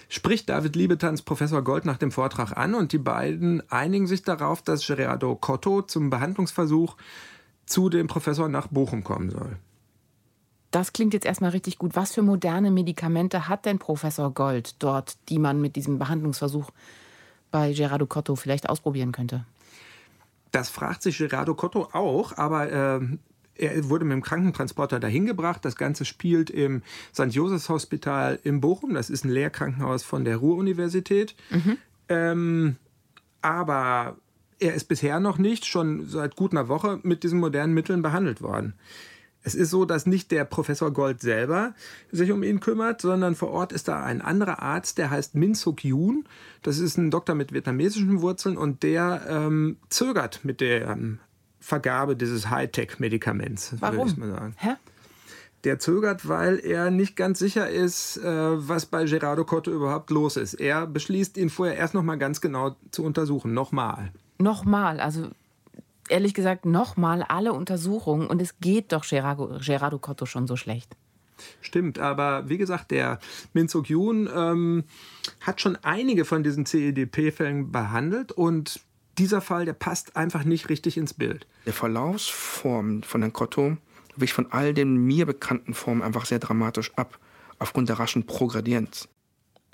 spricht David Liebetanz Professor Gold nach dem Vortrag an und die beiden einigen sich darauf, dass Gerardo Cotto zum Behandlungsversuch zu dem Professor nach Bochum kommen soll. Das klingt jetzt erstmal richtig gut. Was für moderne Medikamente hat denn Professor Gold dort, die man mit diesem Behandlungsversuch bei Gerardo Cotto vielleicht ausprobieren könnte? Das fragt sich Gerardo Cotto auch, aber äh, er wurde mit dem Krankentransporter dahin gebracht. Das Ganze spielt im St. Josephs Hospital in Bochum. Das ist ein Lehrkrankenhaus von der Ruhr-Universität. Mhm. Ähm, aber er ist bisher noch nicht, schon seit gut einer Woche, mit diesen modernen Mitteln behandelt worden. Es ist so, dass nicht der Professor Gold selber sich um ihn kümmert, sondern vor Ort ist da ein anderer Arzt, der heißt Min Suk Yoon. Das ist ein Doktor mit vietnamesischen Wurzeln und der ähm, zögert mit der ähm, Vergabe dieses Hightech-Medikaments. Warum? Ich mal sagen. Hä? Der zögert, weil er nicht ganz sicher ist, äh, was bei Gerardo Cotto überhaupt los ist. Er beschließt, ihn vorher erst noch mal ganz genau zu untersuchen. Nochmal. Nochmal, also ehrlich gesagt nochmal alle Untersuchungen und es geht doch Gerardo, Gerardo Cotto schon so schlecht. Stimmt, aber wie gesagt, der Min Suk Yoon ähm, hat schon einige von diesen CEDP-Fällen behandelt und dieser Fall, der passt einfach nicht richtig ins Bild. Der Verlaufsform von Herrn Cotto wich von all den mir bekannten Formen einfach sehr dramatisch ab, aufgrund der raschen Progredienz.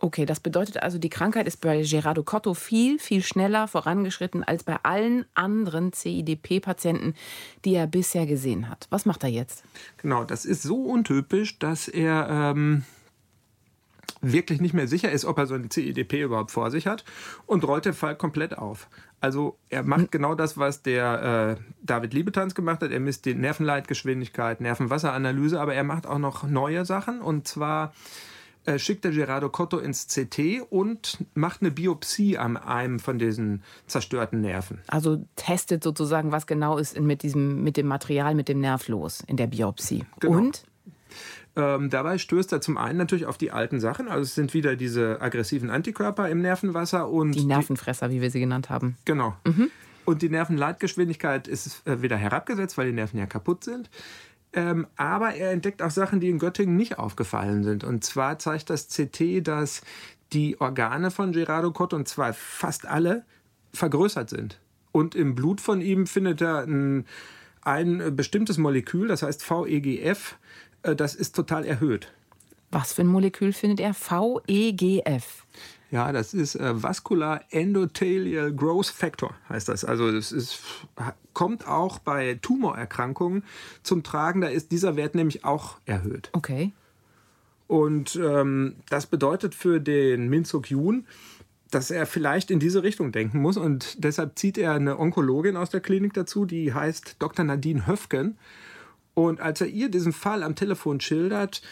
Okay, das bedeutet also, die Krankheit ist bei Gerardo Cotto viel, viel schneller vorangeschritten als bei allen anderen CIDP-Patienten, die er bisher gesehen hat. Was macht er jetzt? Genau, das ist so untypisch, dass er ähm, wirklich nicht mehr sicher ist, ob er so eine CIDP überhaupt vor sich hat und rollt den Fall komplett auf. Also er macht genau das, was der äh, David Liebetanz gemacht hat. Er misst die Nervenleitgeschwindigkeit, Nervenwasseranalyse, aber er macht auch noch neue Sachen und zwar äh, schickt der Gerardo Cotto ins CT und macht eine Biopsie an einem von diesen zerstörten Nerven. Also testet sozusagen, was genau ist mit, diesem, mit dem Material, mit dem Nerv los in der Biopsie. Genau. Und? Ähm, dabei stößt er zum einen natürlich auf die alten Sachen, also es sind wieder diese aggressiven Antikörper im Nervenwasser und. Die Nervenfresser, die, wie wir sie genannt haben. Genau. Mhm. Und die Nervenleitgeschwindigkeit ist äh, wieder herabgesetzt, weil die Nerven ja kaputt sind. Ähm, aber er entdeckt auch Sachen, die in Göttingen nicht aufgefallen sind. Und zwar zeigt das CT, dass die Organe von Gerardo Cotto, und zwar fast alle, vergrößert sind. Und im Blut von ihm findet er ein, ein bestimmtes Molekül, das heißt VEGF, das ist total erhöht. Was für ein Molekül findet er? VEGF. Ja, das ist äh, Vascular Endothelial Growth Factor, heißt das. Also das ist, kommt auch bei Tumorerkrankungen zum Tragen. Da ist dieser Wert nämlich auch erhöht. Okay. Und ähm, das bedeutet für den Minzuk Jun, dass er vielleicht in diese Richtung denken muss. Und deshalb zieht er eine Onkologin aus der Klinik dazu, die heißt Dr. Nadine Höfgen. Und als er ihr diesen Fall am Telefon schildert,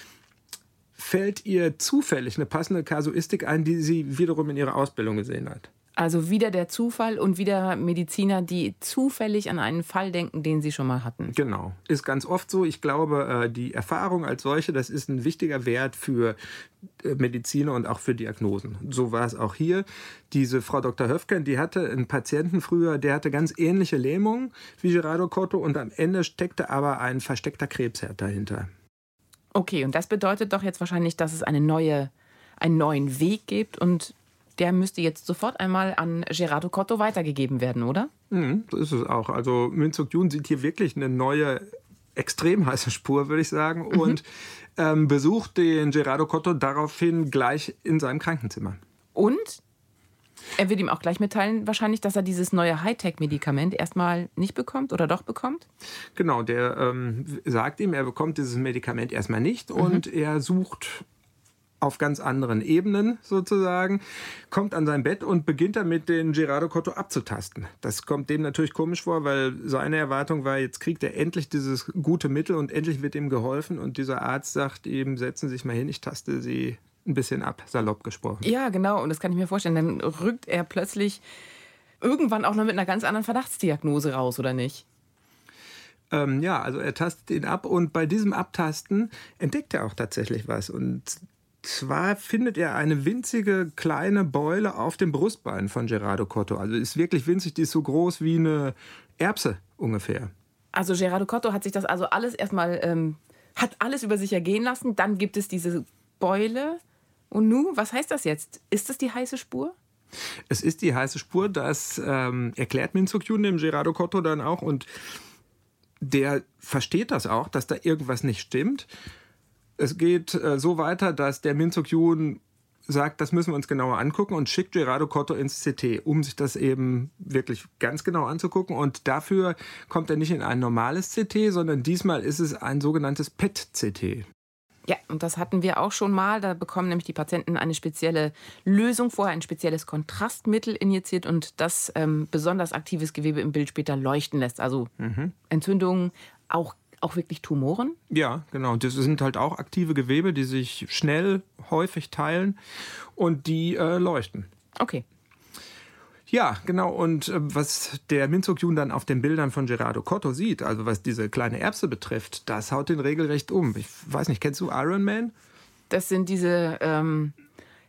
fällt ihr zufällig eine passende Kasuistik ein, die sie wiederum in ihrer Ausbildung gesehen hat. Also wieder der Zufall und wieder Mediziner, die zufällig an einen Fall denken, den sie schon mal hatten. Genau, ist ganz oft so. Ich glaube, äh, die Erfahrung als solche, das ist ein wichtiger Wert für äh, Mediziner und auch für Diagnosen. So war es auch hier. Diese Frau Dr. Höfken, die hatte einen Patienten früher, der hatte ganz ähnliche Lähmungen wie Gerardo Cotto und am Ende steckte aber ein versteckter Krebsherd dahinter. Okay, und das bedeutet doch jetzt wahrscheinlich, dass es eine neue, einen neuen Weg gibt und der müsste jetzt sofort einmal an Gerardo Cotto weitergegeben werden, oder? Mhm, so ist es auch. Also Minzuk Jun sieht hier wirklich eine neue, extrem heiße Spur, würde ich sagen, mhm. und ähm, besucht den Gerardo Cotto daraufhin gleich in seinem Krankenzimmer. Und er wird ihm auch gleich mitteilen, wahrscheinlich, dass er dieses neue Hightech-Medikament erstmal nicht bekommt oder doch bekommt? Genau, der ähm, sagt ihm, er bekommt dieses Medikament erstmal nicht mhm. und er sucht auf ganz anderen Ebenen sozusagen, kommt an sein Bett und beginnt damit, den Gerardo Cotto abzutasten. Das kommt dem natürlich komisch vor, weil seine Erwartung war, jetzt kriegt er endlich dieses gute Mittel und endlich wird ihm geholfen und dieser Arzt sagt ihm, setzen Sie sich mal hin, ich taste Sie ein bisschen ab, salopp gesprochen. Ja, genau. Und das kann ich mir vorstellen. Dann rückt er plötzlich irgendwann auch noch mit einer ganz anderen Verdachtsdiagnose raus, oder nicht? Ähm, ja, also er tastet ihn ab und bei diesem Abtasten entdeckt er auch tatsächlich was. Und zwar findet er eine winzige kleine Beule auf dem Brustbein von Gerardo Cotto. Also ist wirklich winzig, die ist so groß wie eine Erbse ungefähr. Also Gerardo Cotto hat sich das also alles erstmal, ähm, hat alles über sich ergehen lassen. Dann gibt es diese Beule und nun, was heißt das jetzt? Ist das die heiße Spur? Es ist die heiße Spur, das ähm, erklärt Minzuk Jun dem Gerardo Cotto dann auch und der versteht das auch, dass da irgendwas nicht stimmt. Es geht äh, so weiter, dass der Minzuk Jun sagt, das müssen wir uns genauer angucken und schickt Gerardo Cotto ins CT, um sich das eben wirklich ganz genau anzugucken. Und dafür kommt er nicht in ein normales CT, sondern diesmal ist es ein sogenanntes PET-CT. Ja, und das hatten wir auch schon mal. Da bekommen nämlich die Patienten eine spezielle Lösung vorher, ein spezielles Kontrastmittel injiziert und das ähm, besonders aktives Gewebe im Bild später leuchten lässt. Also mhm. Entzündungen, auch, auch wirklich Tumoren? Ja, genau. Das sind halt auch aktive Gewebe, die sich schnell, häufig teilen und die äh, leuchten. Okay. Ja, genau. Und äh, was der Minzuk Jun dann auf den Bildern von Gerardo Cotto sieht, also was diese kleine Erbse betrifft, das haut den regelrecht um. Ich weiß nicht, kennst du Iron Man? Das sind diese, ähm,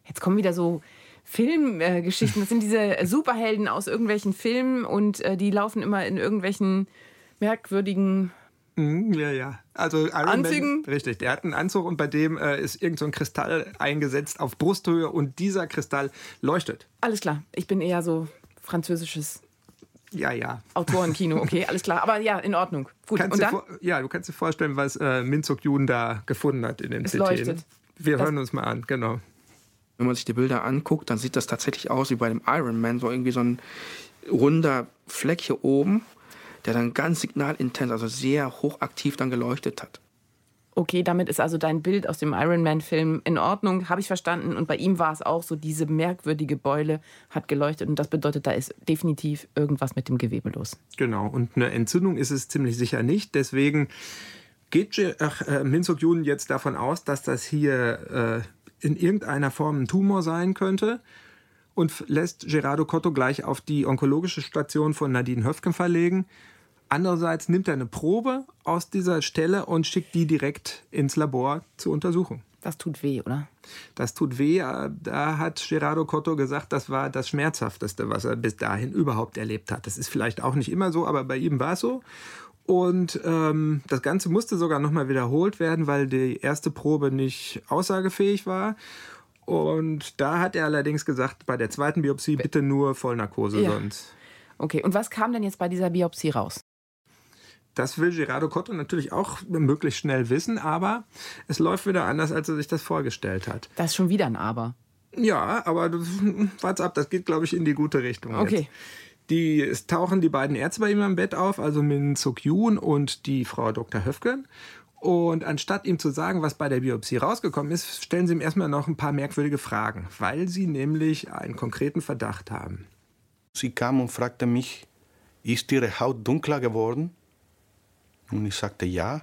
jetzt kommen wieder so Filmgeschichten. Äh, das sind diese Superhelden aus irgendwelchen Filmen und äh, die laufen immer in irgendwelchen merkwürdigen ja, ja. Also Iron Anzügen. Man, richtig, der hat einen Anzug und bei dem äh, ist irgend so ein Kristall eingesetzt auf Brusthöhe und dieser Kristall leuchtet. Alles klar. Ich bin eher so französisches ja, ja. Autorenkino, okay, alles klar. Aber ja, in Ordnung. Gut. Kannst und dann? ja, du kannst dir vorstellen, was äh, Minzuk Jun da gefunden hat in dem es CT. Leuchtet. Wir das hören uns mal an, genau. Wenn man sich die Bilder anguckt, dann sieht das tatsächlich aus wie bei dem Iron Man, so irgendwie so ein runder Fleck hier oben, der dann ganz signalintens, also sehr hochaktiv dann geleuchtet hat. Okay, damit ist also dein Bild aus dem Iron Man-Film in Ordnung, habe ich verstanden. Und bei ihm war es auch so, diese merkwürdige Beule hat geleuchtet. Und das bedeutet, da ist definitiv irgendwas mit dem Gewebe los. Genau, und eine Entzündung ist es ziemlich sicher nicht. Deswegen geht ach, äh, Min Suk Yoon jetzt davon aus, dass das hier äh, in irgendeiner Form ein Tumor sein könnte und lässt Gerardo Cotto gleich auf die onkologische Station von Nadine Höfken verlegen. Andererseits nimmt er eine Probe aus dieser Stelle und schickt die direkt ins Labor zur Untersuchung. Das tut weh, oder? Das tut weh. Da hat Gerardo Cotto gesagt, das war das Schmerzhafteste, was er bis dahin überhaupt erlebt hat. Das ist vielleicht auch nicht immer so, aber bei ihm war es so. Und ähm, das Ganze musste sogar nochmal wiederholt werden, weil die erste Probe nicht aussagefähig war. Und da hat er allerdings gesagt, bei der zweiten Biopsie bitte nur Vollnarkose ja. sonst. Okay, und was kam denn jetzt bei dieser Biopsie raus? Das will Gerardo Cotto natürlich auch möglichst schnell wissen, aber es läuft wieder anders, als er sich das vorgestellt hat. Das ist schon wieder ein Aber. Ja, aber warte ab, das geht, glaube ich, in die gute Richtung. Okay. Jetzt. Die, es tauchen die beiden Ärzte bei ihm im Bett auf, also Min Suk Yoon und die Frau Dr. Höfgen. Und anstatt ihm zu sagen, was bei der Biopsie rausgekommen ist, stellen sie ihm erstmal noch ein paar merkwürdige Fragen, weil sie nämlich einen konkreten Verdacht haben. Sie kam und fragte mich, ist Ihre Haut dunkler geworden? Und ich sagte ja.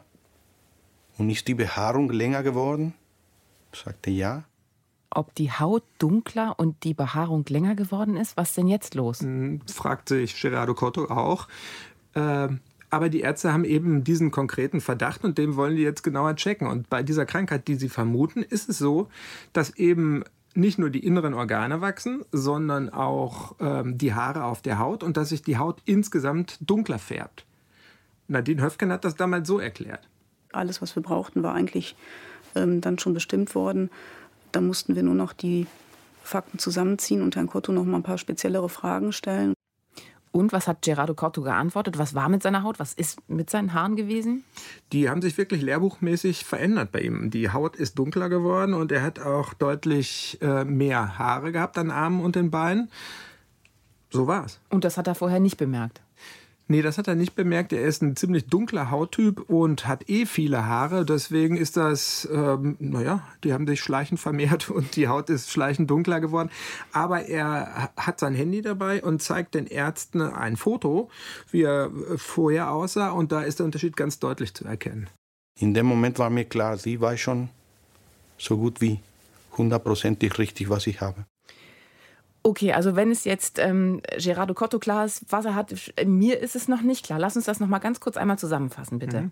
Und ist die Behaarung länger geworden? Ich sagte ja. Ob die Haut dunkler und die Behaarung länger geworden ist? Was ist denn jetzt los? Hm, fragte ich Gerardo Cotto auch. Ähm, aber die Ärzte haben eben diesen konkreten Verdacht und den wollen die jetzt genauer checken. Und bei dieser Krankheit, die sie vermuten, ist es so, dass eben nicht nur die inneren Organe wachsen, sondern auch ähm, die Haare auf der Haut und dass sich die Haut insgesamt dunkler färbt. Nadine Höfgen hat das damals so erklärt. Alles, was wir brauchten, war eigentlich ähm, dann schon bestimmt worden. Da mussten wir nur noch die Fakten zusammenziehen und Herrn Cotto noch mal ein paar speziellere Fragen stellen. Und was hat Gerardo Cotto geantwortet? Was war mit seiner Haut? Was ist mit seinen Haaren gewesen? Die haben sich wirklich lehrbuchmäßig verändert bei ihm. Die Haut ist dunkler geworden und er hat auch deutlich äh, mehr Haare gehabt an Armen und den Beinen. So war es. Und das hat er vorher nicht bemerkt? Nee, das hat er nicht bemerkt. Er ist ein ziemlich dunkler Hauttyp und hat eh viele Haare. Deswegen ist das, ähm, naja, die haben sich schleichend vermehrt und die Haut ist schleichend dunkler geworden. Aber er hat sein Handy dabei und zeigt den Ärzten ein Foto, wie er vorher aussah. Und da ist der Unterschied ganz deutlich zu erkennen. In dem Moment war mir klar, sie weiß schon so gut wie hundertprozentig richtig, was ich habe. Okay, also wenn es jetzt ähm, Gerardo Cotto klar ist, was er hat, mir ist es noch nicht klar. Lass uns das noch mal ganz kurz einmal zusammenfassen, bitte. Mhm.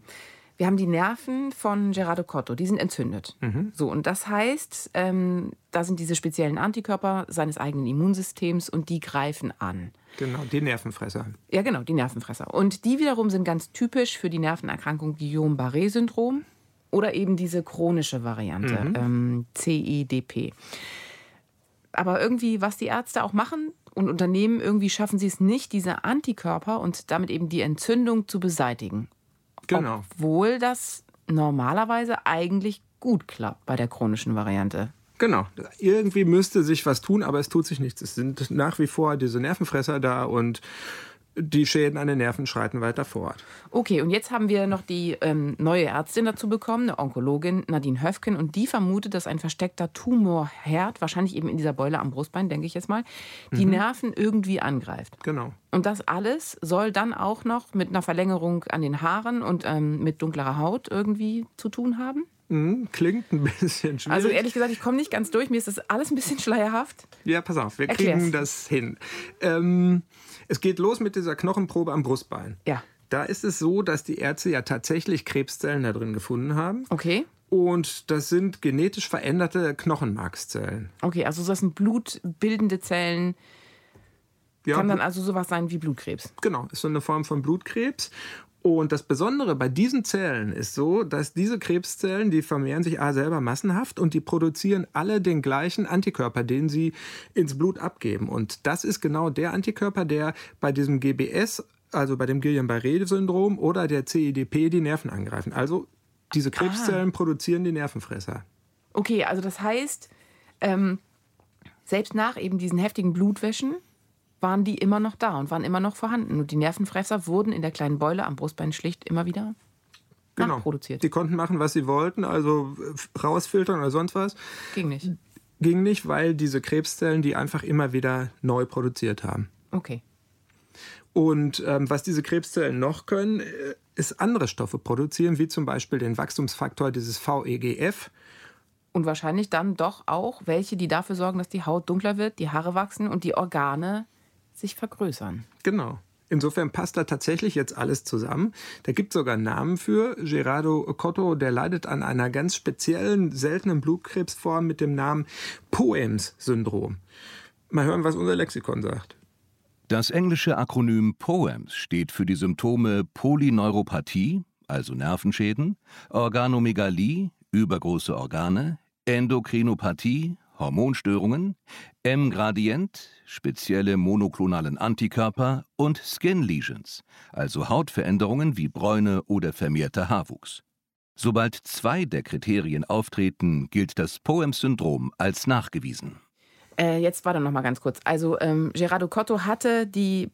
Wir haben die Nerven von Gerardo Cotto, die sind entzündet. Mhm. So, und das heißt, ähm, da sind diese speziellen Antikörper seines eigenen Immunsystems und die greifen an. Genau, die Nervenfresser. Ja, genau, die Nervenfresser. Und die wiederum sind ganz typisch für die Nervenerkrankung Guillain-Barré-Syndrom oder eben diese chronische Variante, mhm. ähm, CIDP aber irgendwie, was die Ärzte auch machen und Unternehmen, irgendwie schaffen sie es nicht, diese Antikörper und damit eben die Entzündung zu beseitigen. Genau. Obwohl das normalerweise eigentlich gut klappt bei der chronischen Variante. Genau. Irgendwie müsste sich was tun, aber es tut sich nichts. Es sind nach wie vor diese Nervenfresser da und die Schäden an den Nerven schreiten weiter fort. Okay, und jetzt haben wir noch die ähm, neue Ärztin dazu bekommen, eine Onkologin Nadine Höfken, und die vermutet, dass ein versteckter Tumorherd, wahrscheinlich eben in dieser Beule am Brustbein, denke ich jetzt mal, die mhm. Nerven irgendwie angreift. Genau. Und das alles soll dann auch noch mit einer Verlängerung an den Haaren und ähm, mit dunklerer Haut irgendwie zu tun haben? Mhm, klingt ein bisschen schwierig. Also ehrlich gesagt, ich komme nicht ganz durch. Mir ist das alles ein bisschen schleierhaft. Ja, pass auf, wir Erklär's. kriegen das hin. Ähm, es geht los mit dieser Knochenprobe am Brustbein. Ja. Da ist es so, dass die Ärzte ja tatsächlich Krebszellen da drin gefunden haben. Okay. Und das sind genetisch veränderte Knochenmarkszellen. Okay, also das sind blutbildende Zellen. Ja, Kann dann also sowas sein wie Blutkrebs. Genau, ist so eine Form von Blutkrebs. Und das Besondere bei diesen Zellen ist so, dass diese Krebszellen, die vermehren sich A selber massenhaft und die produzieren alle den gleichen Antikörper, den sie ins Blut abgeben. Und das ist genau der Antikörper, der bei diesem GBS, also bei dem Guillain-Barré-Syndrom oder der CIDP die Nerven angreifen. Also diese Krebszellen ah. produzieren die Nervenfresser. Okay, also das heißt, ähm, selbst nach eben diesen heftigen Blutwäschen waren die immer noch da und waren immer noch vorhanden. Und die Nervenfresser wurden in der kleinen Beule am Brustbein schlicht immer wieder Genau. nachproduziert. Die konnten machen, was sie wollten, also äh, rausfiltern oder sonst was. Ging nicht. Ging nicht, weil diese Krebszellen die einfach immer wieder neu produziert haben. Okay. Und ähm, was diese Krebszellen noch können, äh, ist andere Stoffe produzieren, wie zum Beispiel den Wachstumsfaktor dieses VEGF. Und wahrscheinlich dann doch auch welche, die dafür sorgen, dass die Haut dunkler wird, die Haare wachsen und die Organe sich vergrößern. Genau. Insofern passt da tatsächlich jetzt alles zusammen. Da gibt es sogar einen Namen für. Gerardo Cotto, der leidet an einer ganz speziellen, seltenen Blutkrebsform mit dem Namen Poems-Syndrom. Mal hören, was unser Lexikon sagt. Das englische Akronym POEMS steht für die Symptome Polyneuropathie, also Nervenschäden, Organomegalie, übergroße Organe, Endokrinopathie, Hormonstörungen, M-Gradient, spezielle monoklonalen Antikörper und Skin Lesions, also Hautveränderungen wie Bräune oder vermehrter Haarwuchs. Sobald zwei der Kriterien auftreten, gilt das POEMS-Syndrom als nachgewiesen. Äh, jetzt warte noch mal ganz kurz. Also ähm, Gerardo Cotto hatte die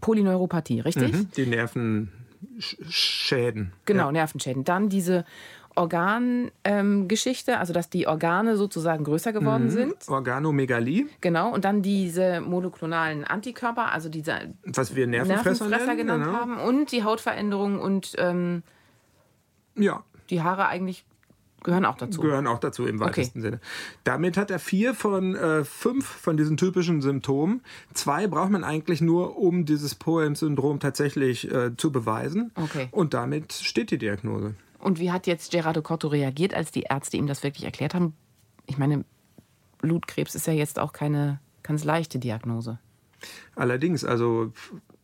Polyneuropathie, richtig? Mhm, die Nervenschäden. Genau, Ja. Nervenschäden. Dann diese Organgeschichte, also dass die Organe sozusagen größer geworden Mhm. sind. Organomegalie, Genau. Und dann diese monoklonalen Antikörper, also diese was wir Nervenfresser, Nervenfresser nennen. genannt genau. haben. Und die Hautveränderung und ähm, Ja, die Haare eigentlich gehören auch dazu. gehören auch dazu im weitesten Sinne. Damit hat er vier von äh, fünf von diesen typischen Symptomen. Zwei braucht man eigentlich nur, um dieses Poem-Syndrom tatsächlich äh, zu beweisen. Okay. Und damit steht die Diagnose. Und wie hat jetzt Gerardo Cotto reagiert, als die Ärzte ihm das wirklich erklärt haben? Ich meine, Blutkrebs ist ja jetzt auch keine ganz leichte Diagnose. Allerdings, also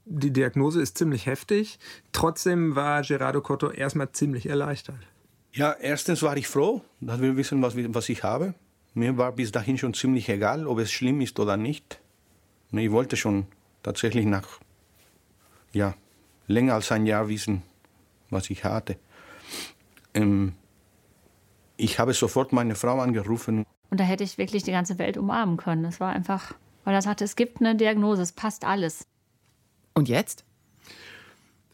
die Diagnose ist ziemlich heftig. Trotzdem war Gerardo Cotto erstmal ziemlich erleichtert. Ja, erstens war ich froh, dass wir wissen, was, was ich habe. Mir war bis dahin schon ziemlich egal, ob es schlimm ist oder nicht. Ich wollte schon tatsächlich nach ja, länger als ein Jahr wissen, was ich hatte. Ähm, ich habe sofort meine Frau angerufen. Und da hätte ich wirklich die ganze Welt umarmen können. Das war einfach, weil er sagte, es gibt eine Diagnose, es passt alles. Und jetzt?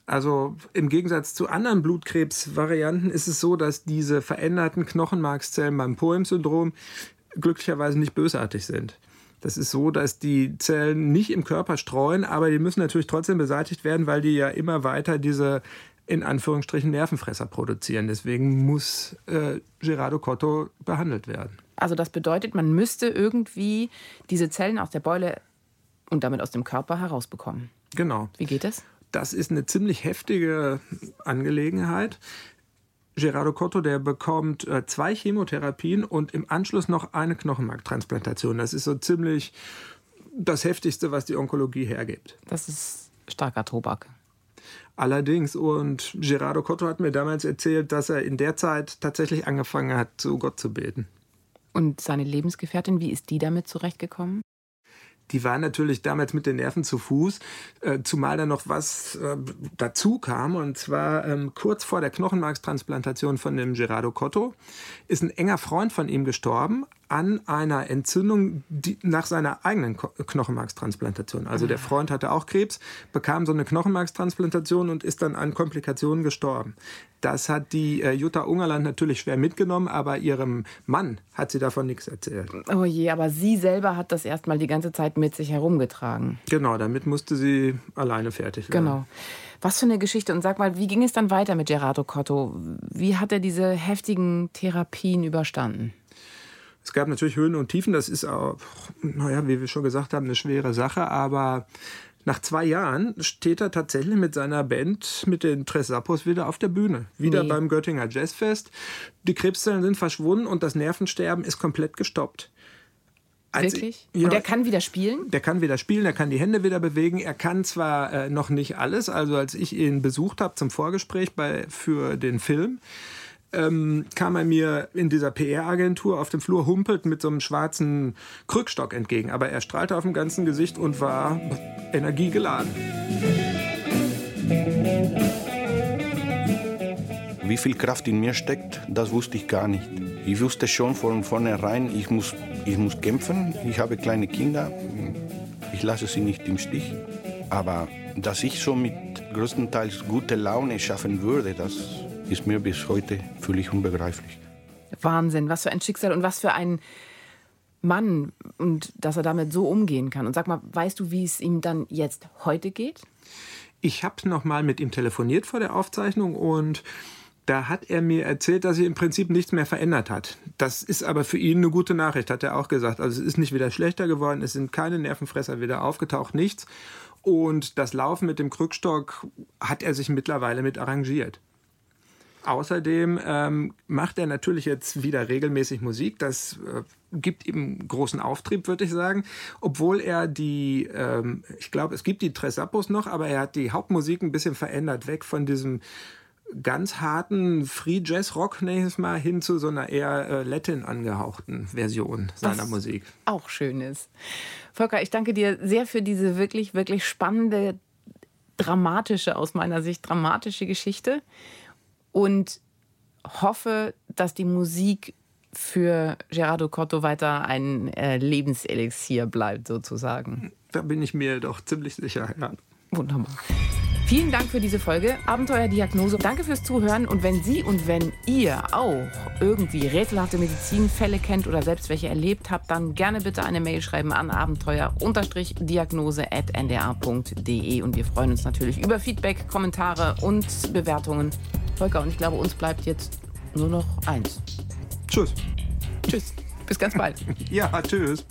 Also im Gegensatz zu anderen Blutkrebsvarianten ist es so, dass diese veränderten Knochenmarkszellen beim Poem-Syndrom glücklicherweise nicht bösartig sind. Das ist so, dass die Zellen nicht im Körper streuen, aber die müssen natürlich trotzdem beseitigt werden, weil die ja immer weiter diese in Anführungsstrichen Nervenfresser produzieren. Deswegen muss äh, Gerardo Cotto behandelt werden. Also das bedeutet, man müsste irgendwie diese Zellen aus der Beule und damit aus dem Körper herausbekommen. Genau. Wie geht das? Das ist eine ziemlich heftige Angelegenheit. Gerardo Cotto, der bekommt äh, zwei Chemotherapien und im Anschluss noch eine Knochenmarktransplantation. Das ist so ziemlich das Heftigste, was die Onkologie hergibt. Das ist starker Tobak. Allerdings, und Gerardo Cotto hat mir damals erzählt, dass er in der Zeit tatsächlich angefangen hat, zu Gott zu beten. Und seine Lebensgefährtin, wie ist die damit zurechtgekommen? Die war natürlich damals mit den Nerven zu Fuß, äh, zumal da noch was äh, dazu kam. Und zwar ähm, kurz vor der Knochenmarkstransplantation von dem Gerardo Cotto ist ein enger Freund von ihm gestorben an einer Entzündung nach seiner eigenen Knochenmarkstransplantation. Also der Freund hatte auch Krebs, bekam so eine Knochenmarkstransplantation und ist dann an Komplikationen gestorben. Das hat die äh, Jutta Ungerland natürlich schwer mitgenommen, aber ihrem Mann hat sie davon nichts erzählt. Oh je, aber sie selber hat das erstmal die ganze Zeit mit sich herumgetragen. Genau, damit musste sie alleine fertig werden. Genau. Was für eine Geschichte. Und sag mal, wie ging es dann weiter mit Gerardo Cotto? Wie hat er diese heftigen Therapien überstanden? Es gab natürlich Höhen und Tiefen. Das ist auch, naja, wie wir schon gesagt haben, eine schwere Sache. Aber nach zwei Jahren steht er tatsächlich mit seiner Band, mit den Tres Sappos, wieder auf der Bühne. Wieder Nee. beim Göttinger Jazzfest. Die Krebszellen sind verschwunden und das Nervensterben ist komplett gestoppt. Als- Wirklich? Ja, Und er kann wieder spielen? der kann wieder spielen, er kann die Hände wieder bewegen. Er kann zwar äh, noch nicht alles, also als ich ihn besucht habe zum Vorgespräch bei, für den Film, ähm, kam er mir in dieser PR-Agentur auf dem Flur humpelt mit so einem schwarzen Krückstock entgegen. Aber er strahlte auf dem ganzen Gesicht und war energiegeladen. Wie viel Kraft in mir steckt, das wusste ich gar nicht. Ich wusste schon von vornherein, ich muss ich muss kämpfen. Ich habe kleine Kinder. Ich lasse sie nicht im Stich. Aber dass ich so mit größtenteils gute Laune schaffen würde, das ist mir bis heute völlig unbegreiflich. Wahnsinn, was für ein Schicksal und was für ein Mann und dass er damit so umgehen kann. Und sag mal, weißt du, wie es ihm dann jetzt heute geht? Ich habe noch mal mit ihm telefoniert vor der Aufzeichnung und da hat er mir erzählt, dass sich im Prinzip nichts mehr verändert hat. Das ist aber für ihn eine gute Nachricht, hat er auch gesagt. Also es ist nicht wieder schlechter geworden, es sind keine Nervenfresser wieder aufgetaucht, nichts. Und das Laufen mit dem Krückstock hat er sich mittlerweile mit arrangiert. Außerdem ähm, macht er natürlich jetzt wieder regelmäßig Musik. Das äh, gibt ihm großen Auftrieb, würde ich sagen. Obwohl er die, ähm, ich glaube, es gibt die Tres Appos noch, aber er hat die Hauptmusik ein bisschen verändert, weg von diesem ganz harten Free Jazz Rock nächstes Mal hin zu so einer eher äh, Latin angehauchten Version seiner Was Musik. Auch schön ist. Volker, ich danke dir sehr für diese wirklich, wirklich spannende, dramatische, aus meiner Sicht dramatische Geschichte und hoffe, dass die Musik für Gerardo Cotto weiter ein äh, Lebenselixier bleibt, sozusagen. Da bin ich mir doch ziemlich sicher. Ja. Wunderbar. Vielen Dank für diese Folge Abenteuerdiagnose. Danke fürs Zuhören und wenn Sie und wenn ihr auch irgendwie rätselhafte Medizinfälle kennt oder selbst welche erlebt habt, dann gerne bitte eine Mail schreiben an abenteuer-diagnose@ndr.de und wir freuen uns natürlich über Feedback, Kommentare und Bewertungen. Volker und ich glaube, uns bleibt jetzt nur noch eins. Tschüss. Tschüss. Bis ganz bald. Ja, tschüss.